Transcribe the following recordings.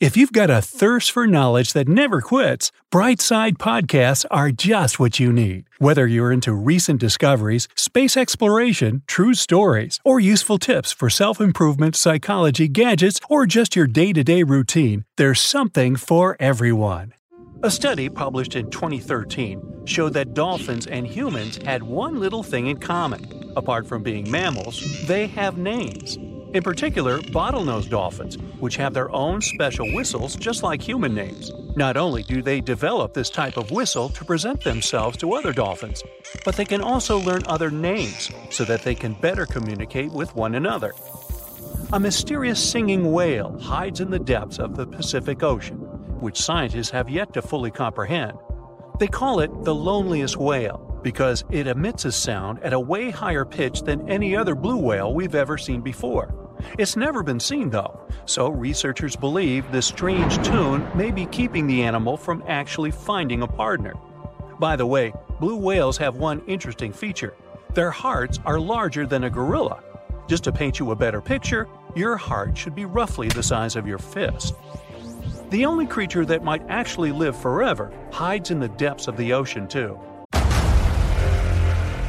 If you've got a thirst for knowledge that never quits, Brightside Podcasts are just what you need. Whether you're into recent discoveries, space exploration, true stories, or useful tips for self improvement, psychology, gadgets, or just your day to day routine, there's something for everyone. A study published in 2013 showed that dolphins and humans had one little thing in common. Apart from being mammals, they have names. In particular, bottlenose dolphins, which have their own special whistles just like human names. Not only do they develop this type of whistle to present themselves to other dolphins, but they can also learn other names so that they can better communicate with one another. A mysterious singing whale hides in the depths of the Pacific Ocean, which scientists have yet to fully comprehend. They call it the loneliest whale because it emits a sound at a way higher pitch than any other blue whale we've ever seen before. It's never been seen, though, so researchers believe this strange tune may be keeping the animal from actually finding a partner. By the way, blue whales have one interesting feature their hearts are larger than a gorilla. Just to paint you a better picture, your heart should be roughly the size of your fist. The only creature that might actually live forever hides in the depths of the ocean, too.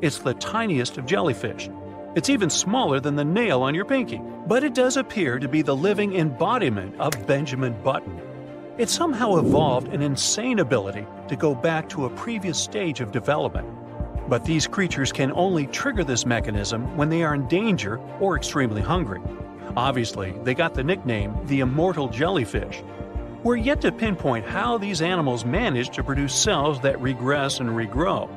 It's the tiniest of jellyfish. It's even smaller than the nail on your pinky, but it does appear to be the living embodiment of Benjamin Button. It somehow evolved an insane ability to go back to a previous stage of development. But these creatures can only trigger this mechanism when they are in danger or extremely hungry. Obviously, they got the nickname the immortal jellyfish. We're yet to pinpoint how these animals manage to produce cells that regress and regrow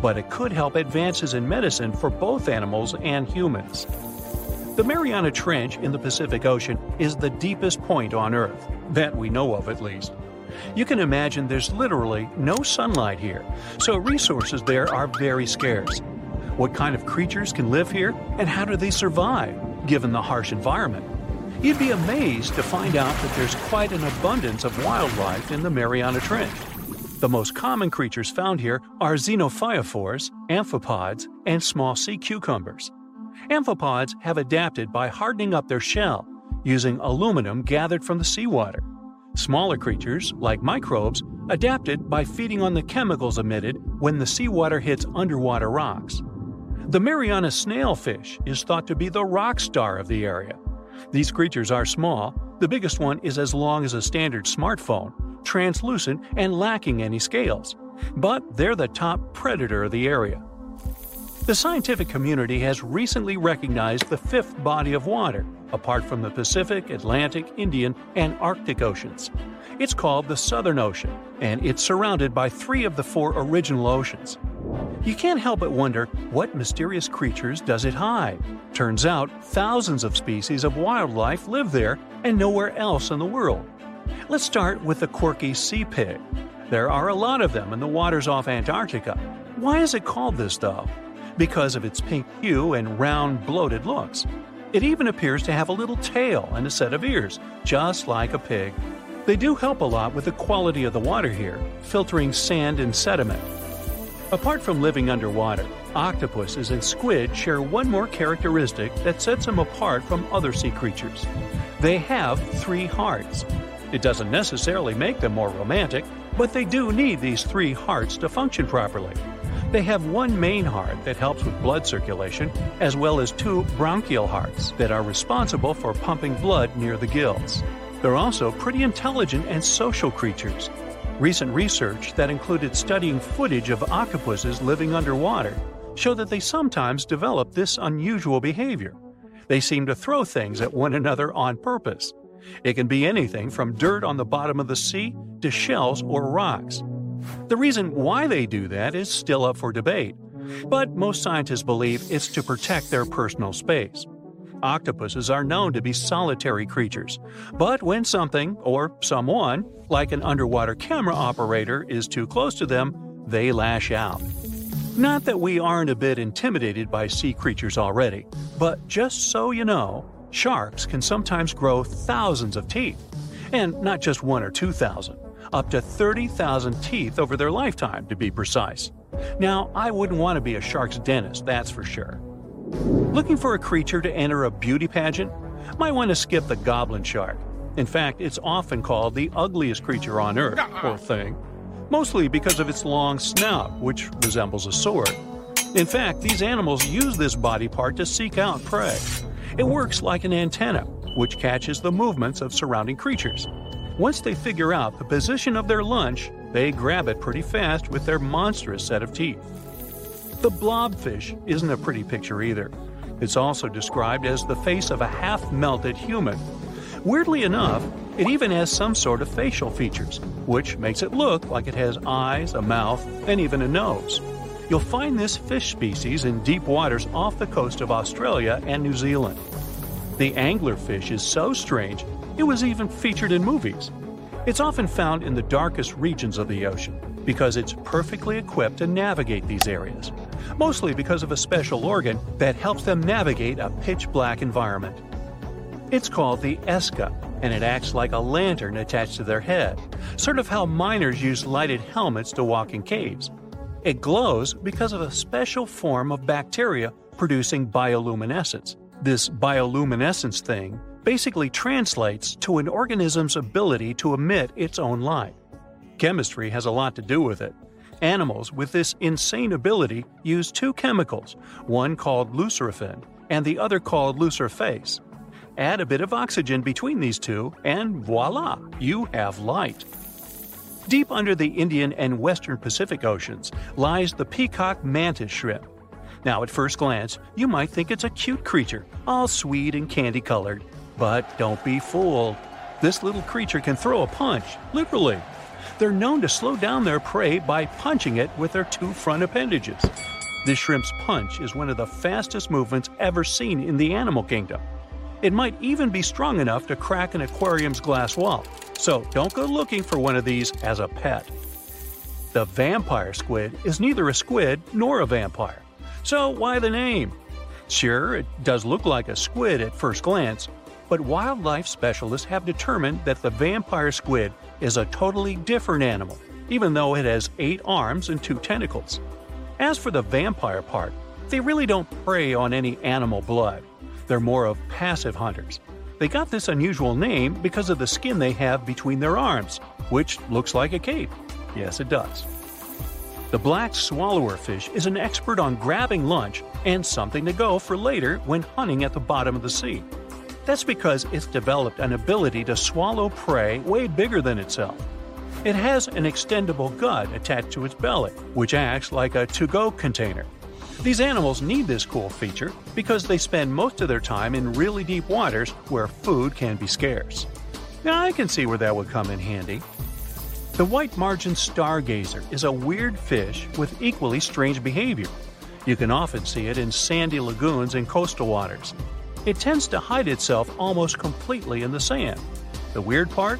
but it could help advances in medicine for both animals and humans. The Mariana Trench in the Pacific Ocean is the deepest point on Earth, that we know of at least. You can imagine there's literally no sunlight here, so resources there are very scarce. What kind of creatures can live here, and how do they survive, given the harsh environment? You'd be amazed to find out that there's quite an abundance of wildlife in the Mariana Trench. The most common creatures found here are xenophyophores, amphipods, and small sea cucumbers. Amphipods have adapted by hardening up their shell, using aluminum gathered from the seawater. Smaller creatures, like microbes, adapted by feeding on the chemicals emitted when the seawater hits underwater rocks. The Mariana snailfish is thought to be the rock star of the area. These creatures are small, the biggest one is as long as a standard smartphone, translucent, and lacking any scales. But they're the top predator of the area. The scientific community has recently recognized the fifth body of water, apart from the Pacific, Atlantic, Indian, and Arctic oceans. It's called the Southern Ocean, and it's surrounded by three of the four original oceans. You can't help but wonder what mysterious creatures does it hide? Turns out, thousands of species of wildlife live there and nowhere else in the world. Let's start with the quirky sea pig. There are a lot of them in the waters off Antarctica. Why is it called this, though? Because of its pink hue and round, bloated looks. It even appears to have a little tail and a set of ears, just like a pig. They do help a lot with the quality of the water here, filtering sand and sediment. Apart from living underwater, octopuses and squid share one more characteristic that sets them apart from other sea creatures. They have three hearts. It doesn't necessarily make them more romantic, but they do need these three hearts to function properly. They have one main heart that helps with blood circulation, as well as two branchial hearts that are responsible for pumping blood near the gills. They're also pretty intelligent and social creatures. Recent research that included studying footage of octopuses living underwater show that they sometimes develop this unusual behavior. They seem to throw things at one another on purpose. It can be anything from dirt on the bottom of the sea to shells or rocks. The reason why they do that is still up for debate, but most scientists believe it's to protect their personal space. Octopuses are known to be solitary creatures, but when something, or someone, like an underwater camera operator, is too close to them, they lash out. Not that we aren't a bit intimidated by sea creatures already, but just so you know, sharks can sometimes grow thousands of teeth. And not just one or two thousand, up to 30,000 teeth over their lifetime, to be precise. Now, I wouldn't want to be a shark's dentist, that's for sure. Looking for a creature to enter a beauty pageant? Might want to skip the goblin shark. In fact, it's often called the ugliest creature on Earth, or thing, mostly because of its long snout, which resembles a sword. In fact, these animals use this body part to seek out prey. It works like an antenna, which catches the movements of surrounding creatures. Once they figure out the position of their lunch, they grab it pretty fast with their monstrous set of teeth. The blobfish isn't a pretty picture either. It's also described as the face of a half melted human. Weirdly enough, it even has some sort of facial features, which makes it look like it has eyes, a mouth, and even a nose. You'll find this fish species in deep waters off the coast of Australia and New Zealand. The anglerfish is so strange, it was even featured in movies. It's often found in the darkest regions of the ocean because it's perfectly equipped to navigate these areas, mostly because of a special organ that helps them navigate a pitch black environment. It's called the esca, and it acts like a lantern attached to their head, sort of how miners use lighted helmets to walk in caves. It glows because of a special form of bacteria producing bioluminescence. This bioluminescence thing basically translates to an organism's ability to emit its own light. Chemistry has a lot to do with it. Animals with this insane ability use two chemicals, one called luciferin and the other called luciferase. Add a bit of oxygen between these two, and voila, you have light. Deep under the Indian and Western Pacific Oceans lies the peacock mantis shrimp. Now, at first glance, you might think it's a cute creature, all sweet and candy colored. But don't be fooled. This little creature can throw a punch, literally. They're known to slow down their prey by punching it with their two front appendages. This shrimp's punch is one of the fastest movements ever seen in the animal kingdom. It might even be strong enough to crack an aquarium's glass wall, so don't go looking for one of these as a pet. The vampire squid is neither a squid nor a vampire. So why the name? Sure, it does look like a squid at first glance, but wildlife specialists have determined that the vampire squid is a totally different animal, even though it has eight arms and two tentacles. As for the vampire part, they really don't prey on any animal blood. They're more of passive hunters. They got this unusual name because of the skin they have between their arms, which looks like a cape. Yes, it does. The black swallower fish is an expert on grabbing lunch and something to go for later when hunting at the bottom of the sea. That's because it's developed an ability to swallow prey way bigger than itself. It has an extendable gut attached to its belly, which acts like a to go container. These animals need this cool feature because they spend most of their time in really deep waters where food can be scarce. Now, I can see where that would come in handy. The white margin stargazer is a weird fish with equally strange behavior. You can often see it in sandy lagoons and coastal waters. It tends to hide itself almost completely in the sand. The weird part?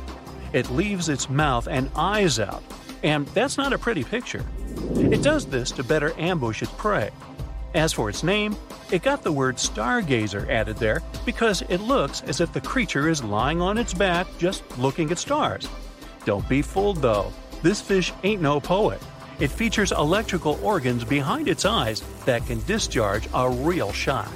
It leaves its mouth and eyes out, and that's not a pretty picture. It does this to better ambush its prey. As for its name, it got the word stargazer added there because it looks as if the creature is lying on its back just looking at stars. Don't be fooled though, this fish ain't no poet. It features electrical organs behind its eyes that can discharge a real shock.